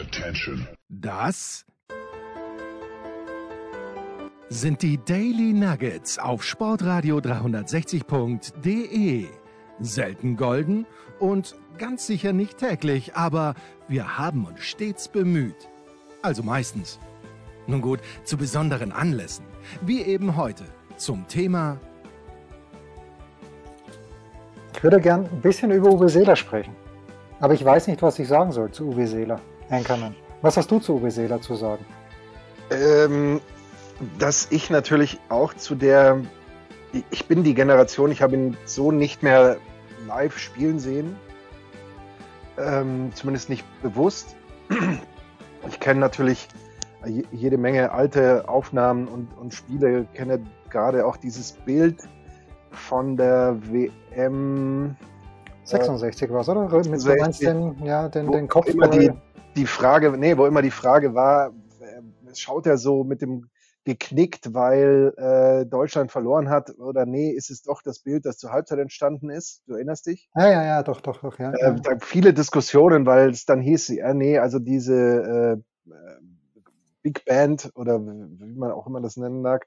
Attention. Das sind die Daily Nuggets auf Sportradio 360.de. Selten golden und ganz sicher nicht täglich, aber wir haben uns stets bemüht. Also meistens. Nun gut, zu besonderen Anlässen, wie eben heute zum Thema Ich würde gern ein bisschen über Uwe Seeler sprechen. Aber ich weiß nicht, was ich sagen soll zu Uwe Seeler. Anchorman. Was hast du zu Uwe Seeler zu sagen? Ähm, dass ich natürlich auch zu der, ich bin die Generation, ich habe ihn so nicht mehr live spielen sehen, ähm, zumindest nicht bewusst. Ich kenne natürlich jede Menge alte Aufnahmen und, und Spiele, kenne gerade auch dieses Bild von der WM 66 war es, oder? Mit so meinst den, ja, den, den Kopf. Immer die, die Frage, nee, wo immer die Frage war, äh, schaut er so mit dem geknickt, weil äh, Deutschland verloren hat oder nee, ist es doch das Bild, das zur Halbzeit entstanden ist? Du erinnerst dich? Ja, ja, ja, doch, doch, doch, ja. Äh, da viele Diskussionen, weil es dann hieß, ja, nee, also diese äh, Big Band oder wie man auch immer das nennen mag,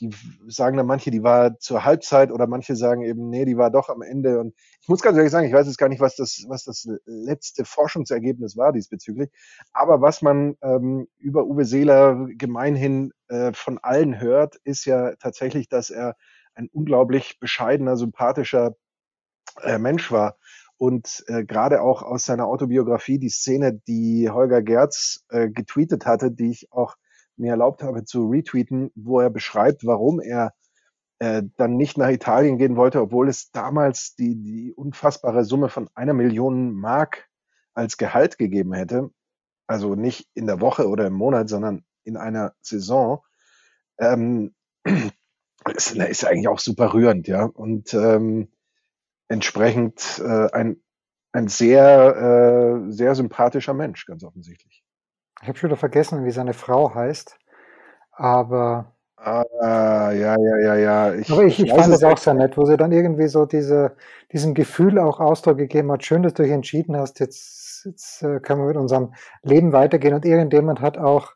die sagen dann manche, die war zur Halbzeit oder manche sagen eben, nee, die war doch am Ende. Und ich muss ganz ehrlich sagen, ich weiß jetzt gar nicht, was das, was das letzte Forschungsergebnis war diesbezüglich. Aber was man ähm, über Uwe Seeler gemeinhin äh, von allen hört, ist ja tatsächlich, dass er ein unglaublich bescheidener, sympathischer äh, Mensch war. Und äh, gerade auch aus seiner Autobiografie, die Szene, die Holger Gerz äh, getweetet hatte, die ich auch mir erlaubt habe zu retweeten, wo er beschreibt, warum er äh, dann nicht nach Italien gehen wollte, obwohl es damals die, die unfassbare Summe von einer Million Mark als Gehalt gegeben hätte. Also nicht in der Woche oder im Monat, sondern in einer Saison. Ähm, ist, ist eigentlich auch super rührend, ja. Und ähm, entsprechend äh, ein, ein sehr, äh, sehr sympathischer Mensch, ganz offensichtlich. Ich habe schon wieder vergessen, wie seine Frau heißt, aber. Ah, ja, ja, ja, ja. Ich, aber ich, ich fand das auch sehr nett, wo sie dann irgendwie so diese, diesem Gefühl auch Ausdruck gegeben hat. Schön, dass du dich entschieden hast, jetzt, jetzt äh, können wir mit unserem Leben weitergehen. Und irgendjemand hat auch,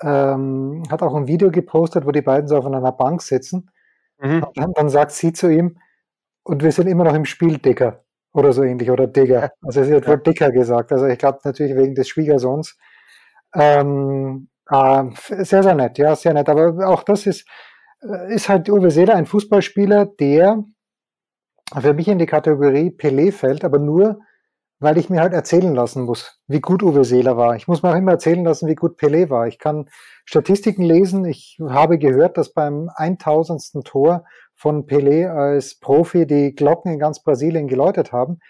ähm, hat auch ein Video gepostet, wo die beiden so auf einer Bank sitzen. Mhm. Dann, dann sagt sie zu ihm, und wir sind immer noch im Spiel, Dicker. Oder so ähnlich, oder Digger. Also sie hat wohl Dicker gesagt. Also ich glaube natürlich wegen des Schwiegersohns. Ähm, äh, sehr, sehr nett, ja, sehr nett. Aber auch das ist, äh, ist halt Uwe Seeler ein Fußballspieler, der für mich in die Kategorie Pelé fällt, aber nur, weil ich mir halt erzählen lassen muss, wie gut Uwe Seeler war. Ich muss mir auch immer erzählen lassen, wie gut Pelé war. Ich kann Statistiken lesen. Ich habe gehört, dass beim 1000. Tor von Pelé als Profi die Glocken in ganz Brasilien geläutet haben.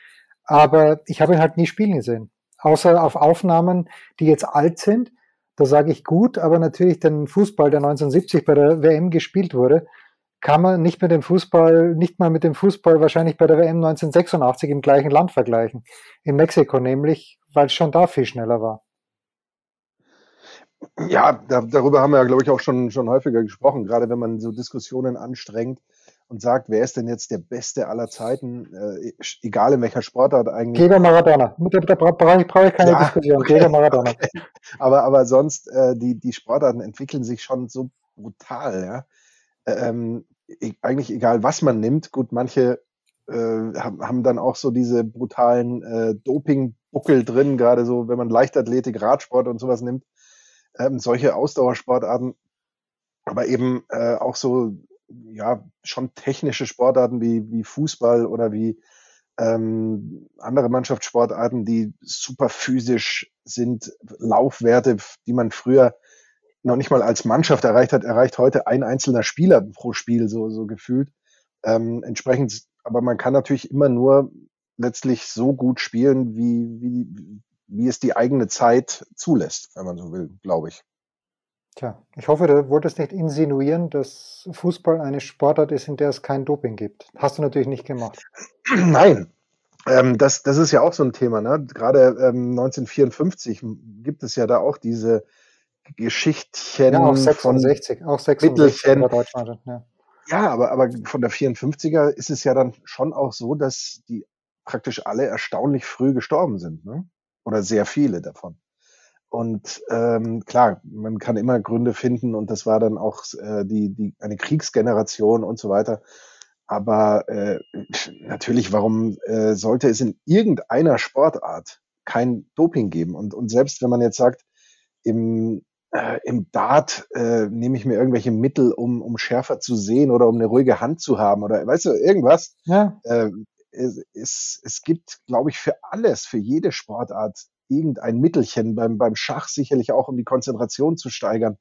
Aber ich habe ihn halt nie spielen gesehen außer auf Aufnahmen, die jetzt alt sind. Da sage ich gut, aber natürlich den Fußball, der 1970 bei der WM gespielt wurde, kann man nicht mit dem Fußball, nicht mal mit dem Fußball wahrscheinlich bei der WM 1986 im gleichen Land vergleichen. In Mexiko nämlich, weil es schon da viel schneller war. Ja, da, darüber haben wir ja, glaube ich, auch schon, schon häufiger gesprochen, gerade wenn man so Diskussionen anstrengt und sagt, wer ist denn jetzt der Beste aller Zeiten, äh, egal in welcher Sportart eigentlich. Diego Maradona. Da, da brauche ich, brauch ich keine ja, Diskussion. Okay. Diego Maradona. Okay. Aber, aber sonst, äh, die, die Sportarten entwickeln sich schon so brutal, ja. Ähm, e, eigentlich egal, was man nimmt. Gut, manche äh, haben dann auch so diese brutalen äh, Doping-Buckel drin, gerade so, wenn man Leichtathletik, Radsport und sowas nimmt. Ähm, solche Ausdauersportarten, aber eben äh, auch so ja schon technische Sportarten wie, wie Fußball oder wie ähm, andere Mannschaftssportarten, die super physisch sind, Laufwerte, die man früher noch nicht mal als Mannschaft erreicht hat, erreicht heute ein einzelner Spieler pro Spiel, so, so gefühlt. Ähm, entsprechend, aber man kann natürlich immer nur letztlich so gut spielen, wie, wie, wie es die eigene Zeit zulässt, wenn man so will, glaube ich. Tja, ich hoffe, du wolltest nicht insinuieren, dass Fußball eine Sportart ist, in der es kein Doping gibt. Hast du natürlich nicht gemacht. Nein. Ähm, das, das ist ja auch so ein Thema. Ne? Gerade ähm, 1954 gibt es ja da auch diese Geschichtchen ja, auch 66, von auch 66 Mittelchen. Deutschland. Ja. ja, aber, aber von der 54er ist es ja dann schon auch so, dass die praktisch alle erstaunlich früh gestorben sind. Ne? Oder sehr viele davon. Und ähm, klar, man kann immer Gründe finden und das war dann auch äh, die, die, eine Kriegsgeneration und so weiter. Aber äh, natürlich, warum äh, sollte es in irgendeiner Sportart kein Doping geben? Und, und selbst wenn man jetzt sagt, im, äh, im Dart äh, nehme ich mir irgendwelche Mittel, um, um schärfer zu sehen oder um eine ruhige Hand zu haben oder weißt du, irgendwas. Ja. Äh, es, es, es gibt, glaube ich, für alles, für jede Sportart irgendein Mittelchen, beim, beim Schach sicherlich auch, um die Konzentration zu steigern.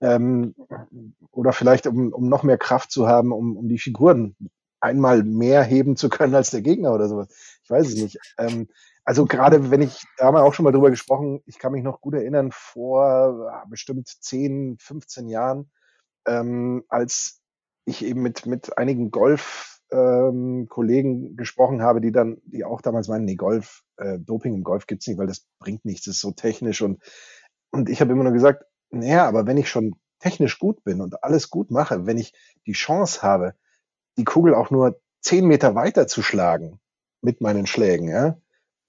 Ähm, oder vielleicht, um, um noch mehr Kraft zu haben, um, um die Figuren einmal mehr heben zu können als der Gegner oder sowas. Ich weiß es nicht. Ähm, also gerade wenn ich, da haben wir auch schon mal drüber gesprochen, ich kann mich noch gut erinnern, vor bestimmt 10, 15 Jahren, ähm, als ich eben mit, mit einigen Golf ähm, gesprochen habe, die dann, die auch damals meinen, nee, Golf, äh, Doping im Golf gibt's nicht, weil das bringt nichts, das ist so technisch und und ich habe immer nur gesagt, naja, aber wenn ich schon technisch gut bin und alles gut mache, wenn ich die Chance habe, die Kugel auch nur zehn Meter weiter zu schlagen mit meinen Schlägen, ja,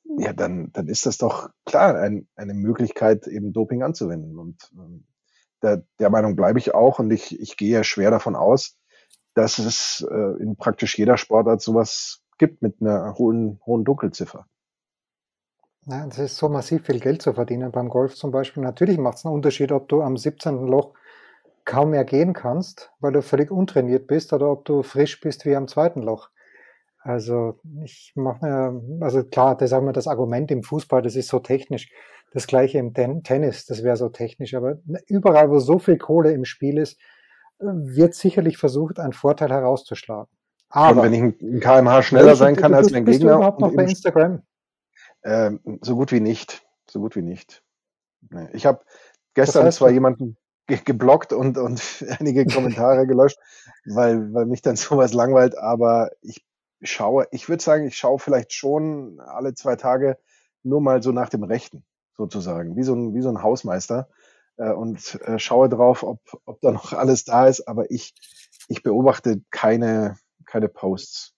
ja, dann, dann ist das doch klar ein, eine Möglichkeit, eben Doping anzuwenden. Und ähm, der, der Meinung bleibe ich auch und ich, ich gehe schwer davon aus, dass es äh, in praktisch jeder Sportart sowas gibt mit einer hohen, hohen Dunkelziffer. Ja, das ist so massiv viel Geld zu verdienen beim Golf zum Beispiel. Natürlich macht es einen Unterschied, ob du am 17. Loch kaum mehr gehen kannst, weil du völlig untrainiert bist, oder ob du frisch bist wie am zweiten Loch. Also ich mache mir, also klar, das ist auch immer das Argument im Fußball, das ist so technisch. Das gleiche im Ten Tennis, das wäre so technisch. Aber überall, wo so viel Kohle im Spiel ist, wird sicherlich versucht, einen Vorteil herauszuschlagen. Aber und wenn ich ein kmh schneller sein kann als mein Gegner. Bist du überhaupt noch bei Instagram? Äh, so gut wie nicht. So gut wie nicht. Nee. Ich habe gestern das heißt, zwar jemanden ge geblockt und, und einige Kommentare gelöscht, weil, weil mich dann sowas langweilt, aber ich schaue, ich würde sagen, ich schaue vielleicht schon alle zwei Tage nur mal so nach dem Rechten, sozusagen, wie so ein, wie so ein Hausmeister äh, und äh, schaue drauf, ob, ob da noch alles da ist, aber ich, ich beobachte keine, keine Posts.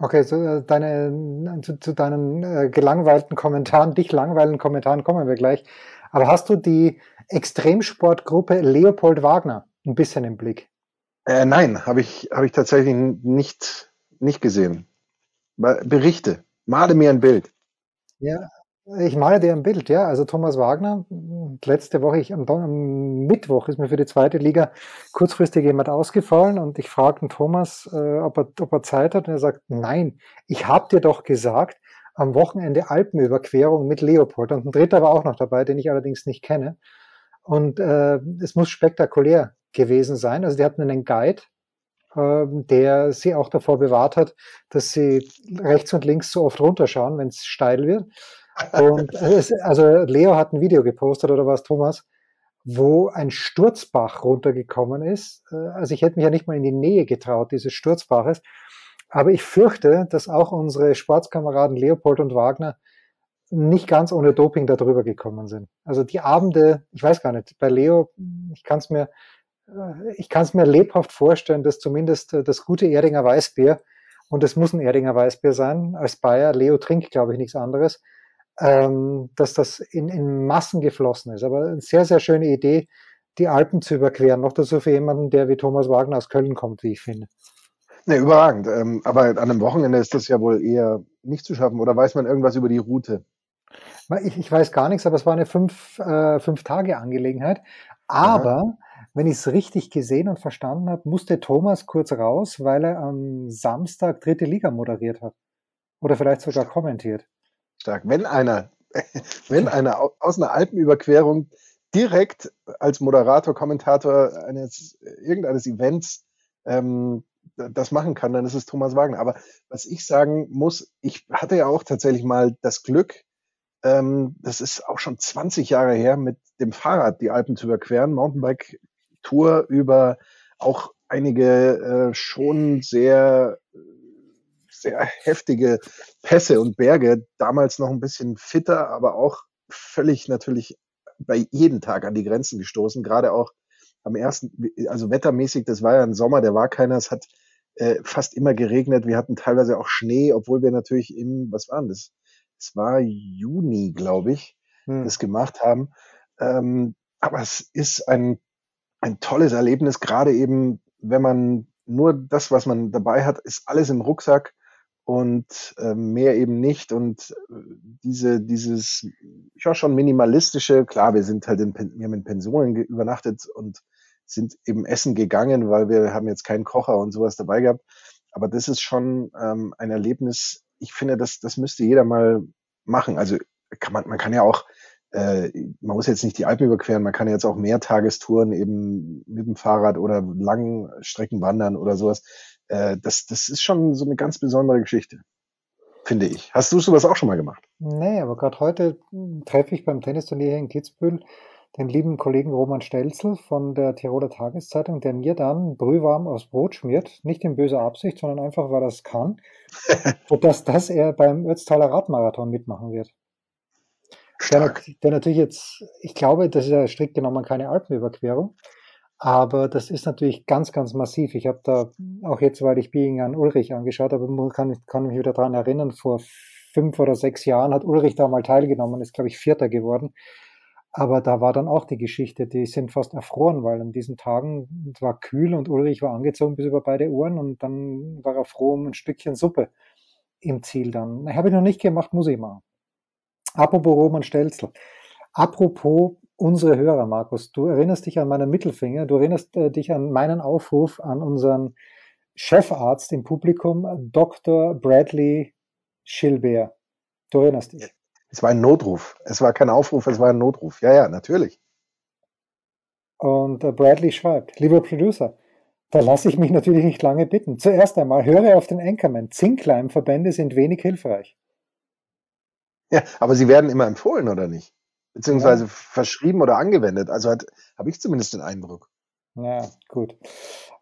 Okay, zu, äh, deine, zu, zu deinen äh, gelangweilten Kommentaren, dich langweilenden Kommentaren kommen wir gleich. Aber hast du die Extremsportgruppe Leopold Wagner ein bisschen im Blick? Äh, nein, habe ich, hab ich tatsächlich nicht, nicht gesehen. Berichte, male mir ein Bild. Ja, ich male dir ein Bild, ja. Also Thomas Wagner, letzte Woche, ich, am, am, Mittwoch ist mir für die zweite Liga kurzfristig jemand ausgefallen und ich fragte Thomas, äh, ob, er, ob er Zeit hat und er sagt, nein, ich habe dir doch gesagt, am Wochenende Alpenüberquerung mit Leopold. Und ein dritter war auch noch dabei, den ich allerdings nicht kenne. Und äh, es muss spektakulär gewesen sein. Also die hatten einen Guide, äh, der sie auch davor bewahrt hat, dass sie rechts und links so oft runterschauen, wenn es steil wird. Und es, also Leo hat ein Video gepostet, oder was, Thomas, wo ein Sturzbach runtergekommen ist. Äh, also ich hätte mich ja nicht mal in die Nähe getraut dieses Sturzbaches. Aber ich fürchte, dass auch unsere Sportskameraden Leopold und Wagner nicht ganz ohne Doping darüber gekommen sind. Also die Abende, ich weiß gar nicht, bei Leo, ich kann es mir, äh, ich kann es mir lebhaft vorstellen, dass zumindest äh, das gute Erdinger Weißbier, und es muss ein Erdinger Weißbier sein, als Bayer, Leo trinkt, glaube ich, nichts anderes, ähm, dass das in, in Massen geflossen ist. Aber eine sehr, sehr schöne Idee, die Alpen zu überqueren. Noch dazu für jemanden, der wie Thomas Wagner aus Köln kommt, wie ich finde. Ne, überragend. Ähm, aber an einem Wochenende ist das ja wohl eher nicht zu schaffen. Oder weiß man irgendwas über die Route? Ich, ich weiß gar nichts, aber es war eine fünf, äh, fünf Tage Angelegenheit. Aber Aha. wenn ich es richtig gesehen und verstanden habe, musste Thomas kurz raus, weil er am Samstag dritte Liga moderiert hat. Oder vielleicht sogar kommentiert stark. Wenn einer, wenn einer aus einer Alpenüberquerung direkt als Moderator, Kommentator eines irgendeines Events ähm, das machen kann, dann ist es Thomas Wagner. Aber was ich sagen muss, ich hatte ja auch tatsächlich mal das Glück, ähm, das ist auch schon 20 Jahre her, mit dem Fahrrad die Alpen zu überqueren, Mountainbike-Tour über auch einige äh, schon sehr sehr heftige Pässe und Berge, damals noch ein bisschen fitter, aber auch völlig natürlich bei jedem Tag an die Grenzen gestoßen, gerade auch am ersten, also wettermäßig, das war ja ein Sommer, der war keiner, es hat äh, fast immer geregnet, wir hatten teilweise auch Schnee, obwohl wir natürlich im, was waren das, es war Juni, glaube ich, hm. das gemacht haben. Ähm, aber es ist ein, ein tolles Erlebnis, gerade eben, wenn man nur das, was man dabei hat, ist alles im Rucksack und äh, mehr eben nicht. Und äh, diese, dieses, ja schon minimalistische, klar, wir sind halt in, wir haben in Pensionen übernachtet und sind eben essen gegangen, weil wir haben jetzt keinen Kocher und sowas dabei gehabt. Aber das ist schon ähm, ein Erlebnis. Ich finde, das, das müsste jeder mal machen. Also kann man, man kann ja auch, äh, man muss jetzt nicht die Alpen überqueren, man kann jetzt auch Mehrtagestouren eben mit dem Fahrrad oder langen Strecken wandern oder sowas äh, das, das ist schon so eine ganz besondere Geschichte, finde ich. Hast du sowas auch schon mal gemacht? Nee, aber gerade heute treffe ich beim Tennisturnier hier in Kitzbühel den lieben Kollegen Roman Stelzel von der Tiroler Tageszeitung, der mir dann brühwarm aufs Brot schmiert, nicht in böser Absicht, sondern einfach, weil er es kann, sodass dass er beim Ötztaler Radmarathon mitmachen wird. Der, der, natürlich jetzt, ich glaube, das ist ja strikt genommen keine Alpenüberquerung, aber das ist natürlich ganz, ganz massiv. Ich habe da auch jetzt, weil ich Being an Ulrich angeschaut habe, kann, kann mich wieder daran erinnern, vor fünf oder sechs Jahren hat Ulrich da mal teilgenommen, ist, glaube ich, Vierter geworden. Aber da war dann auch die Geschichte, die sind fast erfroren, weil an diesen Tagen war kühl und Ulrich war angezogen bis über beide Ohren und dann war er froh um ein Stückchen Suppe im Ziel dann. Habe ich noch nicht gemacht, muss ich machen. Apropos Roman Stelzl. Apropos unsere Hörer, Markus. Du erinnerst dich an meinen Mittelfinger, du erinnerst äh, dich an meinen Aufruf an unseren Chefarzt im Publikum, Dr. Bradley Schilbeer. Du erinnerst dich. Es war ein Notruf. Es war kein Aufruf, es war ein Notruf. Ja, ja, natürlich. Und äh, Bradley schreibt, lieber Producer, da lasse ich mich natürlich nicht lange bitten. Zuerst einmal, höre auf den Anchorman. Zinkleimverbände sind wenig hilfreich. Ja, aber sie werden immer empfohlen, oder nicht? Beziehungsweise ja. verschrieben oder angewendet. Also habe ich zumindest den Eindruck. Ja, gut.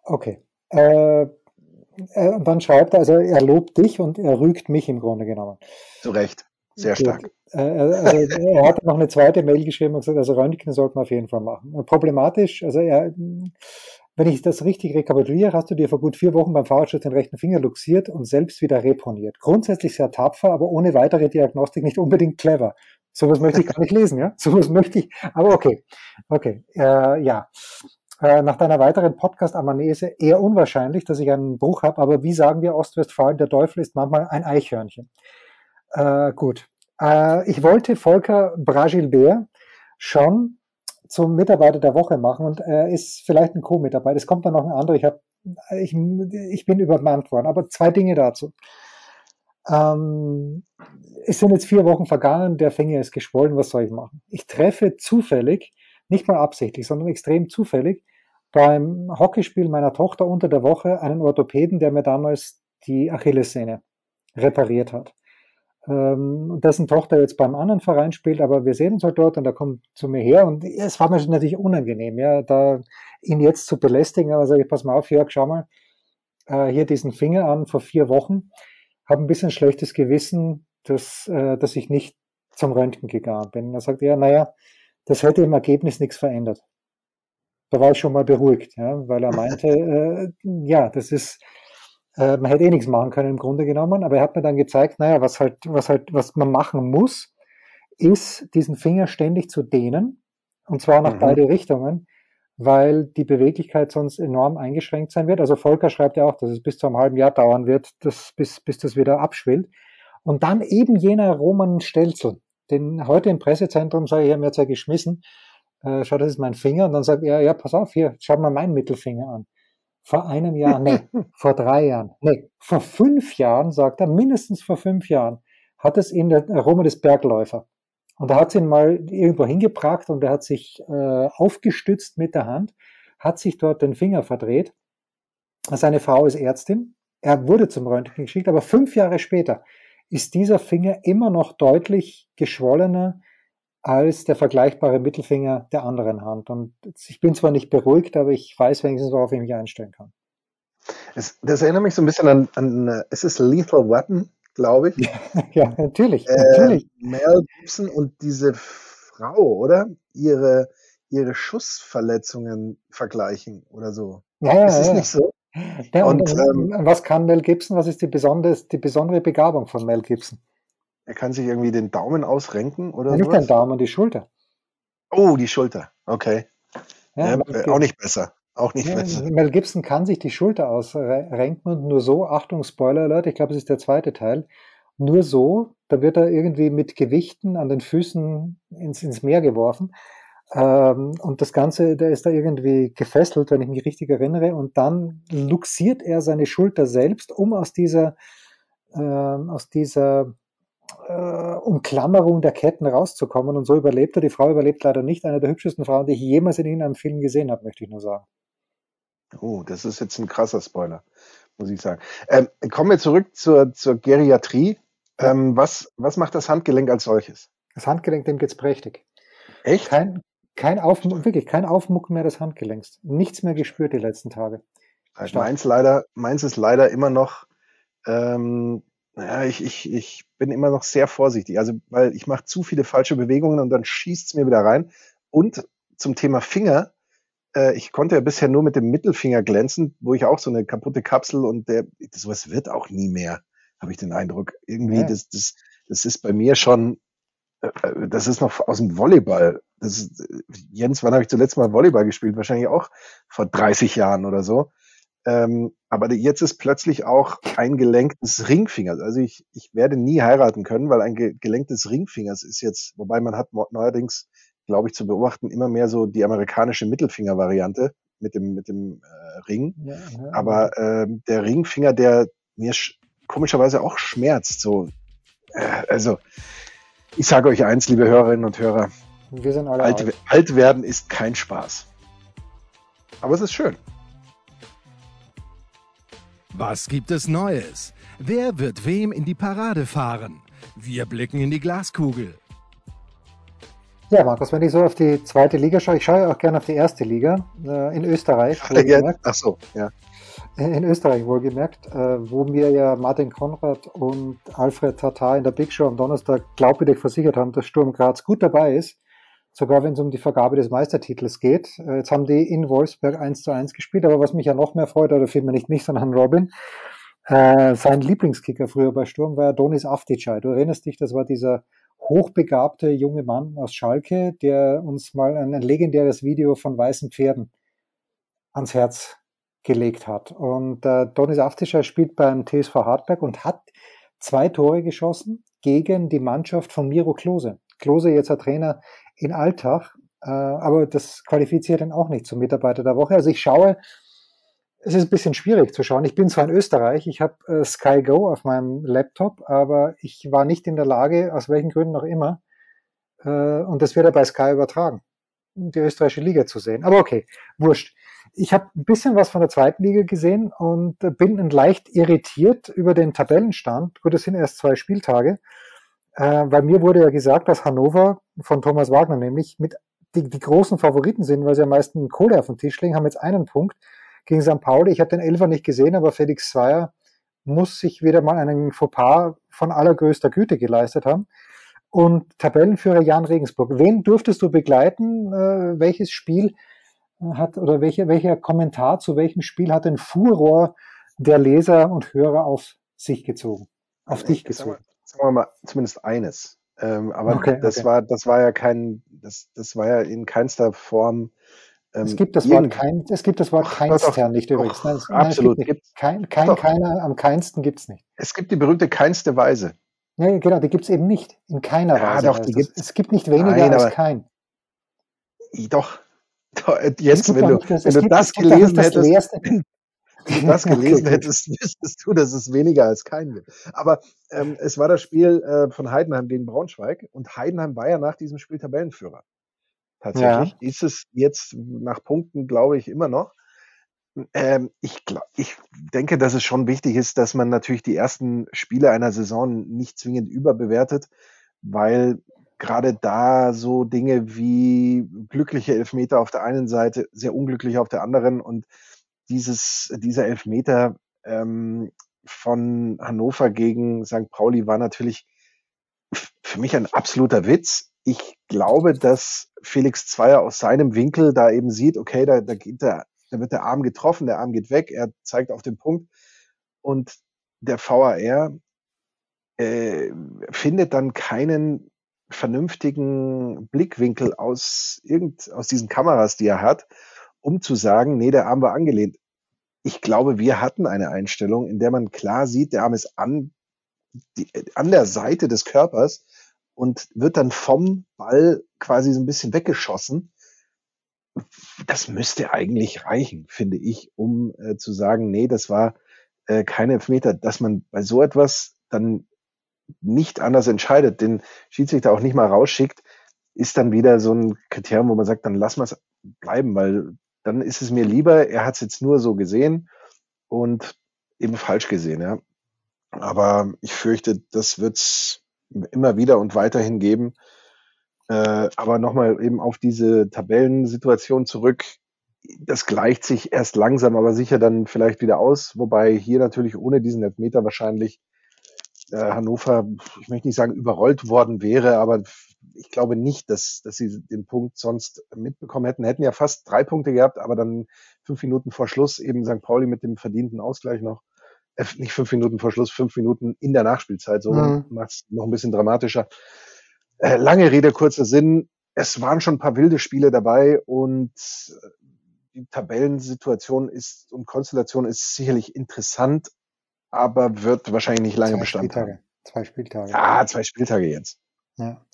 Okay. Äh, äh, dann schreibt er, also er lobt dich und er rügt mich im Grunde genommen. Zu Recht. Sehr gut. stark. Äh, also er hat noch eine zweite Mail geschrieben und gesagt, also Röntgen sollte man auf jeden Fall machen. Problematisch, also er, wenn ich das richtig rekapituliere, hast du dir vor gut vier Wochen beim Fahrradschutz den rechten Finger luxiert und selbst wieder reponiert. Grundsätzlich sehr tapfer, aber ohne weitere Diagnostik nicht unbedingt clever. Sowas möchte ich gar nicht lesen, ja? Sowas möchte ich, aber okay. Okay, äh, ja. Äh, nach deiner weiteren Podcast-Amanese eher unwahrscheinlich, dass ich einen Bruch habe, aber wie sagen wir Ostwestfalen, der Teufel ist manchmal ein Eichhörnchen. Äh, gut. Äh, ich wollte Volker Bragilbert schon zum Mitarbeiter der Woche machen und er ist vielleicht ein Co-Mitarbeiter. Es kommt dann noch ein anderer. Ich, hab, ich, ich bin übermannt worden. Aber zwei Dinge dazu. Ähm, es sind jetzt vier Wochen vergangen, der Finger ist geschwollen, was soll ich machen? Ich treffe zufällig, nicht mal absichtlich, sondern extrem zufällig, beim Hockeyspiel meiner Tochter unter der Woche einen Orthopäden, der mir damals die Achillessehne repariert hat. Ähm, dessen Tochter jetzt beim anderen Verein spielt, aber wir sehen uns halt dort und er kommt zu mir her und es war mir natürlich unangenehm, ja, da ihn jetzt zu belästigen, aber sage ich, pass mal auf, Jörg, schau mal, äh, hier diesen Finger an vor vier Wochen habe ein bisschen schlechtes Gewissen, dass, äh, dass ich nicht zum Röntgen gegangen bin. Er sagt, ja, naja, das hätte im Ergebnis nichts verändert. Da war ich schon mal beruhigt, ja, weil er meinte, äh, ja, das ist, äh, man hätte eh nichts machen können im Grunde genommen, aber er hat mir dann gezeigt, naja, was halt, was halt, was man machen muss, ist, diesen Finger ständig zu dehnen, und zwar nach mhm. beide Richtungen, weil die Beweglichkeit sonst enorm eingeschränkt sein wird. Also Volker schreibt ja auch, dass es bis zu einem halben Jahr dauern wird, dass, bis, bis das wieder abschwillt. Und dann eben jener Roman Stelzel, den heute im Pressezentrum sage ich, er mir jetzt ja geschmissen, äh, schau, das ist mein Finger. Und dann sagt er, ja, pass auf, hier, schau mal meinen Mittelfinger an. Vor einem Jahr, nee, vor drei Jahren, nee, vor fünf Jahren, sagt er, mindestens vor fünf Jahren, hat es ihn der Roman des Bergläufer und er hat ihn mal irgendwo hingebracht und er hat sich äh, aufgestützt mit der Hand, hat sich dort den Finger verdreht. Seine Frau ist Ärztin. Er wurde zum Röntgen geschickt, aber fünf Jahre später ist dieser Finger immer noch deutlich geschwollener als der vergleichbare Mittelfinger der anderen Hand. Und ich bin zwar nicht beruhigt, aber ich weiß wenigstens, worauf ich mich einstellen kann. Es, das erinnert mich so ein bisschen an, an es ist Lethal Weapon, glaube ich. ja, natürlich, äh, natürlich. Mel Gibson und diese Frau, oder? Ihre, ihre Schussverletzungen vergleichen oder so. Ja, ja, ist es ja. nicht so? Ja, und, und ähm, was kann Mel Gibson? Was ist die besondere, die besondere Begabung von Mel Gibson? Er kann sich irgendwie den Daumen ausrenken oder Ja, nicht den Daumen, die Schulter. Oh, die Schulter. Okay. Ja, äh, auch nicht besser. Auch nicht Ja, besser. Mel Gibson kann sich die Schulter ausrenken und nur so, Achtung, Spoiler Alert, ich glaube, es ist der zweite Teil, nur so, da wird er irgendwie mit Gewichten an den Füßen ins, ins Meer geworfen. Ähm, und das Ganze, der ist da irgendwie gefesselt, wenn ich mich richtig erinnere, und dann luxiert er seine Schulter selbst, um aus dieser, ähm, aus dieser äh, Umklammerung der Ketten rauszukommen. Und so überlebt er. Die Frau überlebt leider nicht. Eine der hübschesten Frauen, die ich jemals in irgendeinem Film gesehen habe, möchte ich nur sagen. Oh, das ist jetzt ein krasser Spoiler, muss ich sagen. Ähm, kommen wir zurück zur, zur Geriatrie. Ähm, was, was macht das Handgelenk als solches? Das Handgelenk, dem geht's prächtig. Echt? Kein, kein Auf, wirklich kein Aufmucken mehr des Handgelenks. Nichts mehr gespürt die letzten Tage. Stark. Meins leider, meins ist leider immer noch, ähm, naja, ich, ich, ich bin immer noch sehr vorsichtig. Also, weil ich mache zu viele falsche Bewegungen und dann schießt es mir wieder rein. Und zum Thema Finger, äh, ich konnte ja bisher nur mit dem Mittelfinger glänzen, wo ich auch so eine kaputte Kapsel und der, sowas wird auch nie mehr, habe ich den Eindruck. Irgendwie, Ja. das, das, das ist bei mir schon, äh, äh, das ist noch aus dem Volleyball. Das ist, äh, Jens, wann habe ich zuletzt mal Volleyball gespielt? Wahrscheinlich auch vor 30 Jahren oder so. Ähm, aber jetzt ist plötzlich auch ein Gelenk des Ringfingers. Also ich, ich werde nie heiraten können, weil ein Ge Gelenk des Ringfingers ist jetzt, wobei man hat neuerdings, glaube ich, zu beobachten, immer mehr so die amerikanische Mittelfinger-Variante mit dem, mit dem äh, Ring. Ja, ja, Aber ähm, der Ringfinger, der mir sch- komischerweise auch schmerzt, so, äh, also ich sage euch eins, liebe Hörerinnen und Hörer, wir sind alle alt, alt. alt werden ist kein Spaß. Aber es ist schön. Was gibt es Neues? Wer wird wem in die Parade fahren? Wir blicken in die Glaskugel. Ja, Markus, wenn ich so auf die zweite Liga schaue, ich schaue ja auch gerne auf die erste Liga äh, in Österreich. Ach so, ja. in Österreich wohlgemerkt, äh, wo mir ja Martin Konrad und Alfred Tatar in der Big Show am Donnerstag glaubwürdig versichert haben, dass Sturm Graz gut dabei ist, sogar wenn es um die Vergabe des Meistertitels geht. Äh, jetzt haben die in Wolfsberg 1 zu 1 gespielt, aber was mich ja noch mehr freut, oder vielmehr nicht mich, sondern Robin, äh, sein Lieblingskicker früher bei Sturm war Donis Avdicay. Du erinnerst dich, das war dieser hochbegabte junge Mann aus Schalke, der uns mal ein, legendäres Video von weißen Pferden ans Herz gelegt hat. Und äh, Donis Aftischer spielt beim TSV Hartberg und hat zwei Tore geschossen gegen die Mannschaft von Miro Klose. Klose jetzt ein Trainer in Alltag, äh, aber das qualifiziert ihn auch nicht zum Mitarbeiter der Woche. Also ich schaue, es ist ein bisschen schwierig zu schauen. Ich bin zwar in Österreich, ich habe äh, Sky Go auf meinem Laptop, aber ich war nicht in der Lage, aus welchen Gründen auch immer, äh, und das wird ja bei Sky übertragen, die österreichische Liga zu sehen. Aber okay, wurscht. Ich habe ein bisschen was von der zweiten Liga gesehen und bin leicht irritiert über den Tabellenstand. Gut, es sind erst zwei Spieltage, äh, weil mir wurde ja gesagt, dass Hannover von Thomas Wagner nämlich mit die, die großen Favoriten sind, weil sie am meisten Kohle auf dem Tisch legen, haben jetzt einen Punkt gegen St. Pauli. Ich habe den Elfer nicht gesehen, aber Felix Zweier muss sich wieder mal einen Fauxpas von allergrößter Güte geleistet haben. Und Tabellenführer Jan Regensburg, wen durftest du begleiten? Äh, welches Spiel hat oder welcher, welcher Kommentar zu welchem Spiel hat den Furor der Leser und Hörer auf sich gezogen? Auf dich Sagen wir, gezogen? sagen wir mal zumindest eines. Ähm, aber Okay, das okay. war, das war ja kein, das, das war ja in keinster Form. Ähm, Es gibt das Wort kein, es gibt das Wort Doch, keinstern nicht übrigens. Nein, es, doch, nein, absolut, es gibt. Kein, kein Doch. keiner, am keinsten gibt's nicht. Es gibt die berühmte keinste Weise. Ja, genau, die gibt's eben nicht. In keiner Ja, Weise. doch, die gibt's. Es gibt nicht weniger Nein, als kein. Doch. Doch, äh, Es Jetzt, gibt wenn du, das- wenn es du gibt- das es gibt gelesen das hättest, leerste- wenn du das gelesen hättest, wüsstest du, dass es weniger als kein wird. Aber ähm, es war das Spiel äh, von Heidenheim gegen Braunschweig und Heidenheim war ja nach diesem Spiel Tabellenführer. Tatsächlich ist es jetzt nach Punkten, glaube ich, immer noch. Ähm, ich, glaub, ich denke, dass es schon wichtig ist, dass man natürlich die ersten Spiele einer Saison nicht zwingend überbewertet, weil gerade da so Dinge wie glückliche Elfmeter auf der einen Seite, sehr unglücklich auf der anderen und dieses, dieser Elfmeter ähm, von Hannover gegen St. Pauli war natürlich für mich ein absoluter Witz. Ich glaube, dass Felix Zweier aus seinem Winkel da eben sieht, okay, da, da, geht der, da wird der Arm getroffen, der Arm geht weg, er zeigt auf den Punkt und der VAR äh, findet dann keinen vernünftigen Blickwinkel aus irgend, aus diesen Kameras, die er hat, um zu sagen, nee, der Arm war angelehnt. Ich glaube, wir hatten eine Einstellung, in der man klar sieht, der Arm ist an, die, an der Seite des Körpers und wird dann vom Ball quasi so ein bisschen weggeschossen. Das müsste eigentlich reichen, finde ich, um äh, zu sagen, nee, das war äh, keine Elfmeter, dass man bei so etwas dann nicht anders entscheidet, den Schiedsrichter auch nicht mal rausschickt, ist dann wieder so ein Kriterium, wo man sagt, dann lass mal es bleiben, weil dann ist es mir lieber, er hat es jetzt nur so gesehen und eben falsch gesehen, ja. Aber ich fürchte, das wird es immer wieder und weiterhin geben. Äh, aber nochmal eben auf diese Tabellensituation zurück. Das gleicht sich erst langsam, aber sicher dann vielleicht wieder aus. Wobei hier natürlich ohne diesen Elfmeter wahrscheinlich äh, Hannover, ich möchte nicht sagen überrollt worden wäre, aber ich glaube nicht, dass, dass sie den Punkt sonst mitbekommen hätten. Hätten ja fast drei Punkte gehabt, aber dann fünf Minuten vor Schluss eben St. Pauli mit dem verdienten Ausgleich noch. Nicht fünf Minuten vor Schluss, fünf Minuten in der Nachspielzeit. So mhm. macht es noch ein bisschen dramatischer. Äh, lange Rede, kurzer Sinn. Es waren schon ein paar wilde Spiele dabei und äh, die Tabellensituation ist und Konstellation ist sicherlich interessant, aber wird wahrscheinlich nicht lange Bestand haben. Zwei Spieltage. Ja, zwei Spieltage jetzt. Ja.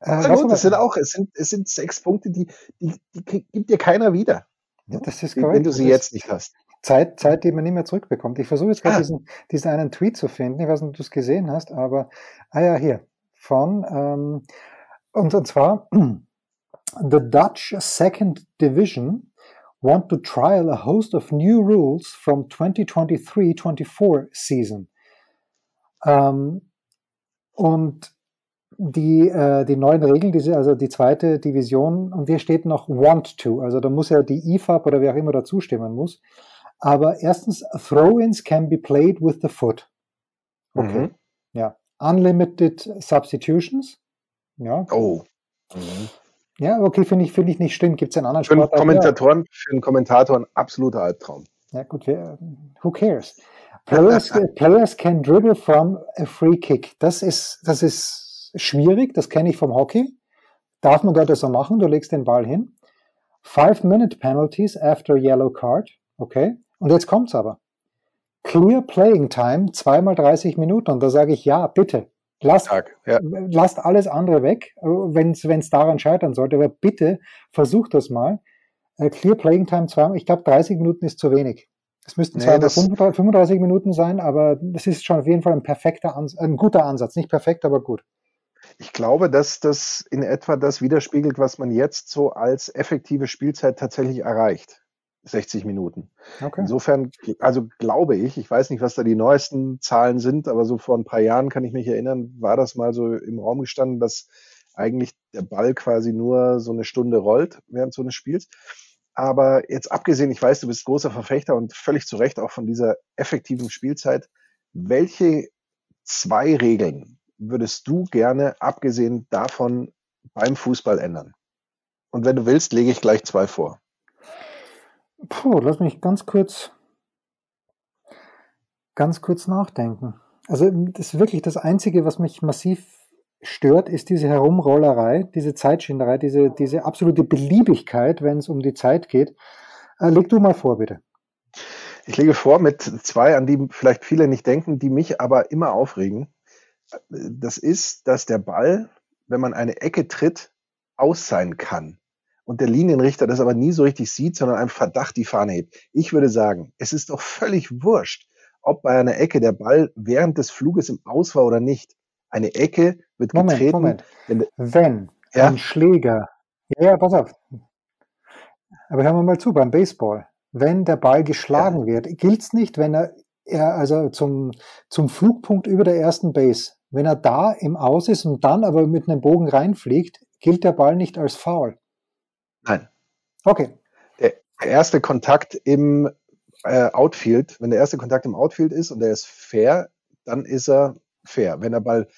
Äh, gut, das sind auch, es sind, es sind sechs Punkte, die, die, die gibt dir keiner wieder. Ja, das ist korrekt. Wenn du sie jetzt nicht hast. Zeit, Zeit, die man nicht mehr zurückbekommt. Ich versuche jetzt gerade ah. diesen, diesen einen Tweet zu finden. Ich weiß nicht, ob du es gesehen hast, aber, ah ja, hier, von, ähm, und, und zwar, The Dutch Second Division want to trial a host of new rules from 2023-24 season. Ähm, und die, äh, die neuen Regeln, diese, also die zweite Division, und hier steht noch want to, also da muss ja die IFAB oder wer auch immer dazu stimmen muss. Aber erstens, Throw-ins can be played with the foot. Okay. Mhm. Ja. Unlimited Substitutions. Ja. Oh. Mhm. Ja, okay, finde ich, finde ich nicht schlimm. Gibt es einen anderen Sport? Für Kommentatoren, für einen Kommentator ein absoluter Albtraum. Ja, gut, wir, who cares? Players, players can dribble from a free kick. Das ist, das ist schwierig, das kenne ich vom Hockey. Darf man dort so machen, du legst den Ball hin. Five minute penalties after yellow card. Okay. Und jetzt kommt's aber. Clear Playing Time, zweimal 30 Minuten. Und da sage ich, ja, bitte. Lasst, ja. lasst alles andere weg, wenn es daran scheitern sollte. Aber bitte versucht das mal. Äh, Clear Playing Time zweimal, ich glaube 30 Minuten ist zu wenig. Es müssten nee, zwar 35 Minuten sein, aber das ist schon auf jeden Fall ein perfekter, ein guter Ansatz. Nicht perfekt, aber gut. Ich glaube, dass das in etwa das widerspiegelt, was man jetzt so als effektive Spielzeit tatsächlich erreicht. 60 Minuten. Okay. Insofern, also glaube ich, ich weiß nicht, was da die neuesten Zahlen sind, aber so vor ein paar Jahren kann ich mich erinnern, war das mal so im Raum gestanden, dass eigentlich der Ball quasi nur so eine Stunde rollt während so eines Spiels. Aber jetzt abgesehen, ich weiß, du bist großer Verfechter und völlig zu Recht auch von dieser effektiven Spielzeit. Welche zwei Regeln würdest du gerne, abgesehen davon, beim Fußball ändern? Und wenn du willst, lege ich gleich zwei vor. Puh, lass mich ganz kurz, ganz kurz nachdenken. Also das ist wirklich das Einzige, was mich massiv stört, ist diese Herumrollerei, diese Zeitschinderei, diese, diese absolute Beliebigkeit, wenn es um die Zeit geht. Äh, leg du mal vor, bitte. Ich lege vor mit zwei, an die vielleicht viele nicht denken, die mich aber immer aufregen. Das ist, dass der Ball, wenn man eine Ecke tritt, aus sein kann und der Linienrichter das aber nie so richtig sieht, sondern einem Verdacht die Fahne hebt. Ich würde sagen, es ist doch völlig wurscht, ob bei einer Ecke der Ball während des Fluges im Aus war oder nicht. Eine Ecke wird Moment, getreten. Moment. Wenn, wenn ja? ein Schläger, ja, ja, pass auf. Aber hören wir mal zu, beim Baseball. Wenn der Ball geschlagen ja. wird, gilt es nicht, wenn er, er also zum, zum Flugpunkt über der ersten Base, wenn er da im Aus ist und dann aber mit einem Bogen reinfliegt, gilt der Ball nicht als Foul. Nein. Okay. Der erste Kontakt im äh, Outfield, wenn der erste Kontakt im Outfield ist und der ist fair, dann ist er fair. Wenn der Ball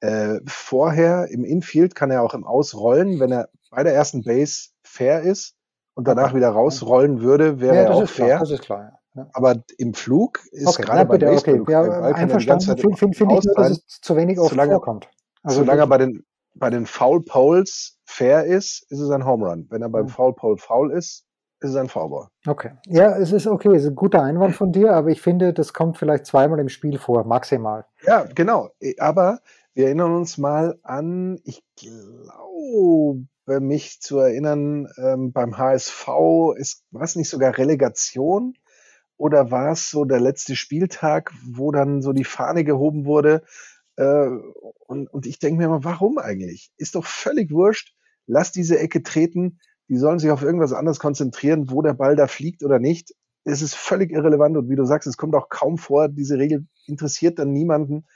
äh, vorher im Infield kann er auch im Ausrollen, wenn er bei der ersten Base fair ist und danach okay. wieder rausrollen würde, wäre ja, er auch fair. Klar, das ist klar. Ja. ja. aber im Flug ist okay, gerade bei Baseball, okay. ja, einverstanden. Finde find, find ich nur, dass es zu wenig oft solange, vorkommt. Also solange er bei den, bei den Foul Poles fair ist, ist es ein Home Run. Wenn er beim Foul Pole faul ist, ist es ein Foulball. Okay. Ja, es ist okay, es ist ein guter Einwand von dir, aber ich finde, das kommt vielleicht zweimal im Spiel vor, maximal. Ja, genau. Aber wir erinnern uns mal an, ich glaube, mich zu erinnern, ähm, beim HSV ist, war es nicht sogar Relegation? Oder war es so der letzte Spieltag, wo dann so die Fahne gehoben wurde? Äh, und, und ich denke mir immer, warum eigentlich? Ist doch völlig wurscht. Lass diese Ecke treten. Die sollen sich auf irgendwas anderes konzentrieren, wo der Ball da fliegt oder nicht. Es ist völlig irrelevant. Und wie du sagst, es kommt auch kaum vor. Diese Regel interessiert dann niemanden.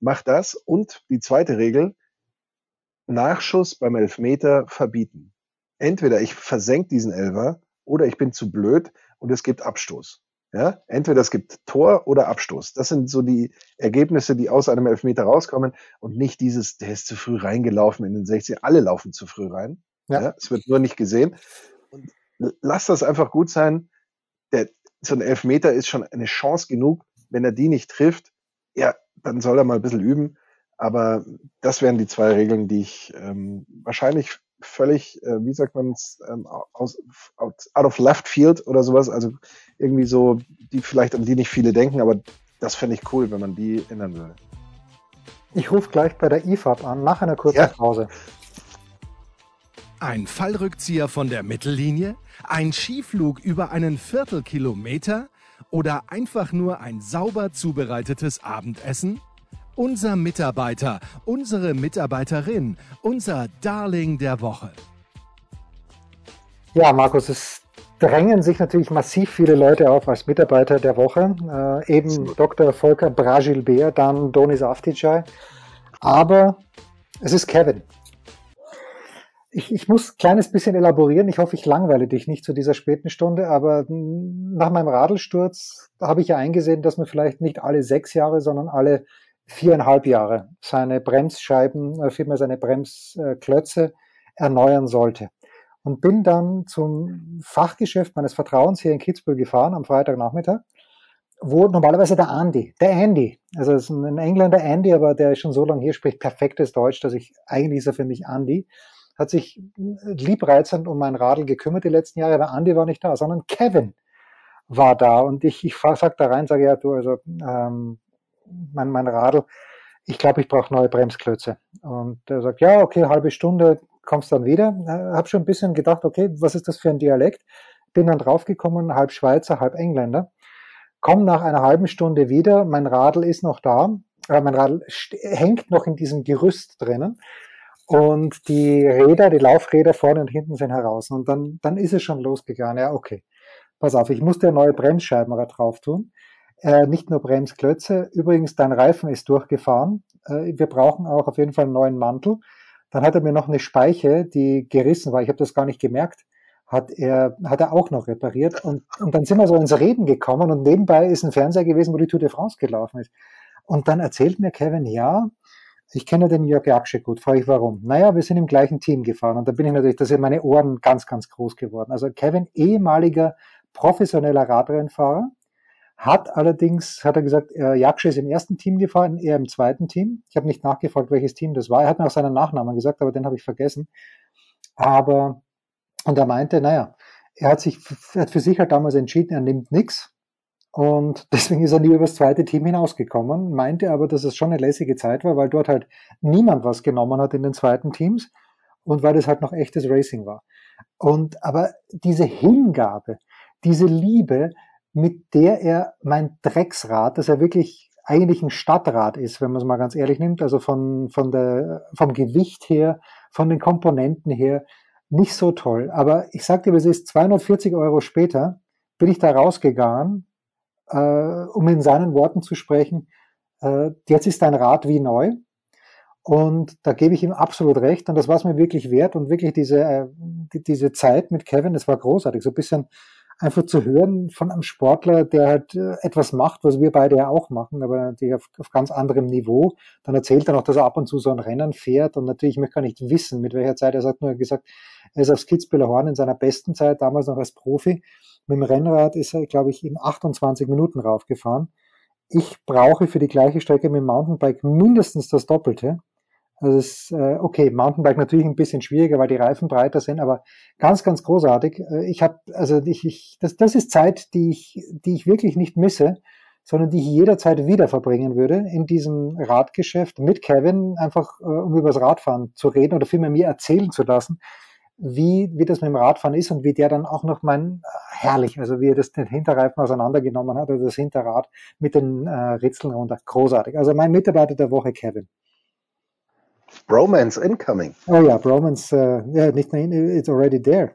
Mach das. Und die zweite Regel, Nachschuss beim Elfmeter verbieten. Entweder ich versenke diesen Elfer oder ich bin zu blöd und es gibt Abstoß. Ja, entweder es gibt Tor oder Abstoß. Das sind so die Ergebnisse, die aus einem Elfmeter rauskommen und nicht dieses, der ist zu früh reingelaufen in den 60. Alle laufen zu früh rein. Ja. ja es wird nur nicht gesehen. Und lass das einfach gut sein. Der, so ein Elfmeter ist schon eine Chance genug. Wenn er die nicht trifft, ja, dann soll er mal ein bisschen üben. Aber das wären die zwei Regeln, die ich ähm, wahrscheinlich völlig, äh, wie sagt man es, ähm, aus, out of left field oder sowas, also irgendwie so, die vielleicht an die nicht viele denken, aber das fände ich cool, wenn man die ändern würde. Ich rufe gleich bei der IFAB an, nach einer kurzen ja. Pause. Ein Fallrückzieher von der Mittellinie? Ein Skiflug über einen Viertelkilometer? Oder einfach nur ein sauber zubereitetes Abendessen? Unser Mitarbeiter, unsere Mitarbeiterin, unser Darling der Woche. Ja, Markus, es drängen sich natürlich massiv viele Leute auf als Mitarbeiter der Woche. Äh, eben Dr. Volker Bragilbert, dann Donis Afticay. Aber es ist Kevin. Ich, ich muss ein kleines bisschen elaborieren. Ich hoffe, ich langweile dich nicht zu dieser späten Stunde, aber nach meinem Radelsturz habe ich ja eingesehen, dass man vielleicht nicht alle sechs Jahre, sondern alle viereinhalb Jahre seine Bremsscheiben, äh, vielmehr seine Bremsklötze erneuern sollte. Und bin dann zum Fachgeschäft meines Vertrauens hier in Kitzbühel gefahren am Freitagnachmittag, wo normalerweise der Andy, der Andy, also es ist ein Engländer Andy, aber der ist schon so lange hier, spricht perfektes Deutsch, dass ich, eigentlich ist er für mich Andy, hat sich liebreizend um mein Radl gekümmert die letzten Jahre, aber Andy war nicht da, sondern Kevin war da und ich, ich sag da rein, sage ja, du, also ähm, mein, mein Radl, ich glaube, ich brauche neue Bremsklötze. Und er sagt, ja, okay, halbe Stunde, kommst dann wieder. Habe schon ein bisschen gedacht, okay, was ist das für ein Dialekt? Bin dann draufgekommen, halb Schweizer, halb Engländer. Komm nach einer halben Stunde wieder, mein Radl ist noch da, äh, mein Radl hängt noch in diesem Gerüst drinnen und die Räder, die Laufräder vorne und hinten sind heraus. Und dann, dann ist es schon losgegangen. Ja, okay, pass auf, ich musste neue Bremsscheiben drauf tun. Äh, nicht nur Bremsklötze. Übrigens, dein Reifen ist durchgefahren. Äh, wir brauchen auch auf jeden Fall einen neuen Mantel. Dann hat er mir noch eine Speiche, die gerissen war. Ich habe das gar nicht gemerkt. Hat er, hat er auch noch repariert. Und, und dann sind wir so ins Reden gekommen und nebenbei ist ein Fernseher gewesen, wo die Tour de France gelaufen ist. Und dann erzählt mir Kevin, ja, ich kenne den Jörg Jaksche gut. Frage ich, warum? Naja, wir sind im gleichen Team gefahren. Und da bin ich natürlich, da sind meine Ohren ganz, ganz groß geworden. Also Kevin, ehemaliger professioneller Radrennfahrer, hat allerdings, hat er gesagt, äh, Jaksche ist im ersten Team gefahren, er im zweiten Team. Ich habe nicht nachgefragt, welches Team das war. Er hat mir auch seinen Nachnamen gesagt, aber den habe ich vergessen. Aber, und er meinte, naja, er hat sich er hat für sich halt damals entschieden, er nimmt nichts. Und deswegen ist er nie übers zweite Team hinausgekommen, meinte aber, dass es schon eine lässige Zeit war, weil dort halt niemand was genommen hat in den zweiten Teams und weil das halt noch echtes Racing war. Und aber diese Hingabe, diese Liebe, mit der er mein Drecksrad, das ja wirklich eigentlich ein Stadtrad ist, wenn man es mal ganz ehrlich nimmt, also von, von der, vom Gewicht her, von den Komponenten her, nicht so toll. Aber ich sagte, es ist 240 Euro später, bin ich da rausgegangen, äh, um in seinen Worten zu sprechen, äh, jetzt ist dein Rad wie neu. Und da gebe ich ihm absolut recht. Und das war es mir wirklich wert. Und wirklich diese, äh, die, diese Zeit mit Kevin, das war großartig. So ein bisschen einfach zu hören von einem Sportler, der halt äh, etwas macht, was wir beide ja auch machen, aber natürlich auf, auf ganz anderem Niveau. Dann erzählt er noch, dass er ab und zu so ein Rennen fährt und natürlich, ich möchte gar nicht wissen, mit welcher Zeit. Er hat nur gesagt, er ist auf Kitzbühler Horn in seiner besten Zeit, damals noch als Profi. Mit dem Rennrad ist er, glaube ich, in 28 Minuten raufgefahren. Ich brauche für die gleiche Strecke mit dem Mountainbike mindestens das Doppelte. Also es ist, äh, okay, Mountainbike natürlich ein bisschen schwieriger, weil die Reifen breiter sind, aber ganz, ganz großartig. Äh, ich habe, also ich, ich, das, das ist Zeit, die ich, die ich wirklich nicht misse, sondern die ich jederzeit wieder verbringen würde in diesem Radgeschäft mit Kevin, einfach äh, um über das Radfahren zu reden oder vielmehr mir erzählen zu lassen, wie, wie das mit dem Radfahren ist und wie der dann auch noch mein, äh, herrlich, also wie er das den Hinterreifen auseinandergenommen hat, also das Hinterrad mit den äh, Ritzeln runter. Großartig. Also mein Mitarbeiter der Woche, Kevin. Bromance incoming. Oh ja, Bromance, äh, ja, nicht nur, it's already there.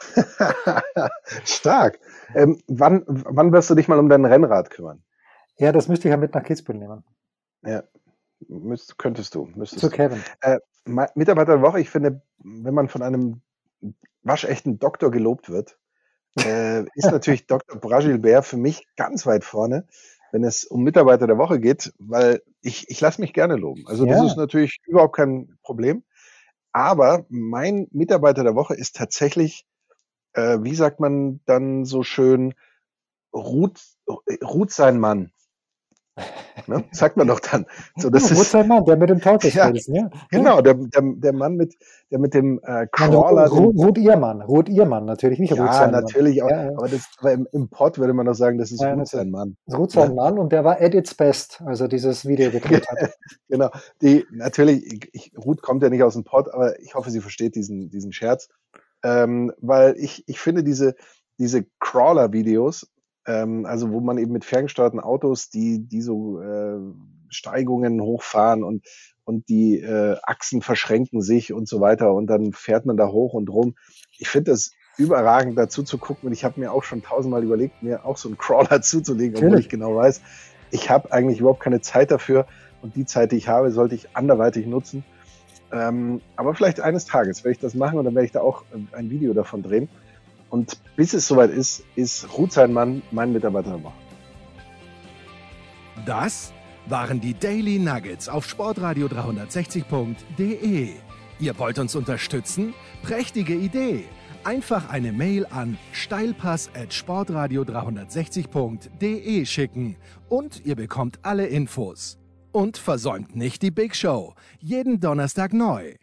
Stark. Ähm, wann, wann wirst du dich mal um dein Rennrad kümmern? Ja, das müsste ich ja mit nach Kitzbühel nehmen. Ja, müsst, könntest du. Müsstest Zu Kevin. Äh, Mitarbeiter der Woche, ich finde, wenn man von einem waschechten Doktor gelobt wird, äh, ist natürlich Dr. Bragilbert für mich ganz weit vorne wenn es um Mitarbeiter der Woche geht, weil ich, ich lasse mich gerne loben. Also ja. das ist natürlich überhaupt kein Problem. Aber mein Mitarbeiter der Woche ist tatsächlich, äh, wie sagt man dann so schön, ruht, ruht sein Mann. Ne? Sagt man doch dann. So, das ja, ist der Mann, der mit dem Talkie ja, ja. Genau, der, der, der Mann mit, der mit dem äh, Crawler. Nein, Ruth, Ruth Mann, Ruth Mann, natürlich nicht ja, Ruth sein natürlich auch. Ja, aber, das, aber im, im Pod würde man doch sagen, das ist ja, Ruth sein Mann. Ruth sein Mann und der war at its best, als er dieses Video gedreht hat. genau. Die, natürlich, ich, Ruth kommt ja nicht aus dem Pod, aber ich hoffe, sie versteht diesen, diesen Scherz. Ähm, weil ich, ich finde diese, diese Crawler-Videos ähm, also wo man eben mit ferngesteuerten Autos, die, die so äh, Steigungen hochfahren und, und die äh, Achsen verschränken sich und so weiter und dann fährt man da hoch und rum. Ich finde das überragend dazu zu gucken und ich habe mir auch schon tausendmal überlegt, mir auch so einen Crawler zuzulegen, obwohl Natürlich. ich genau weiß, ich habe eigentlich überhaupt keine Zeit dafür und die Zeit, die ich habe, sollte ich anderweitig nutzen. Ähm, aber vielleicht eines Tages werde ich das machen und dann werde ich da auch äh, ein Video davon drehen. Und bis es soweit ist, ist Ruth sein Mann mein Mitarbeiter Woche. Das waren die Daily Nuggets auf sportradio 360.de. Ihr wollt uns unterstützen? Prächtige Idee! Einfach eine Mail an steilpass at sportradio 360.de schicken und ihr bekommt alle Infos. Und versäumt nicht die Big Show. Jeden Donnerstag neu.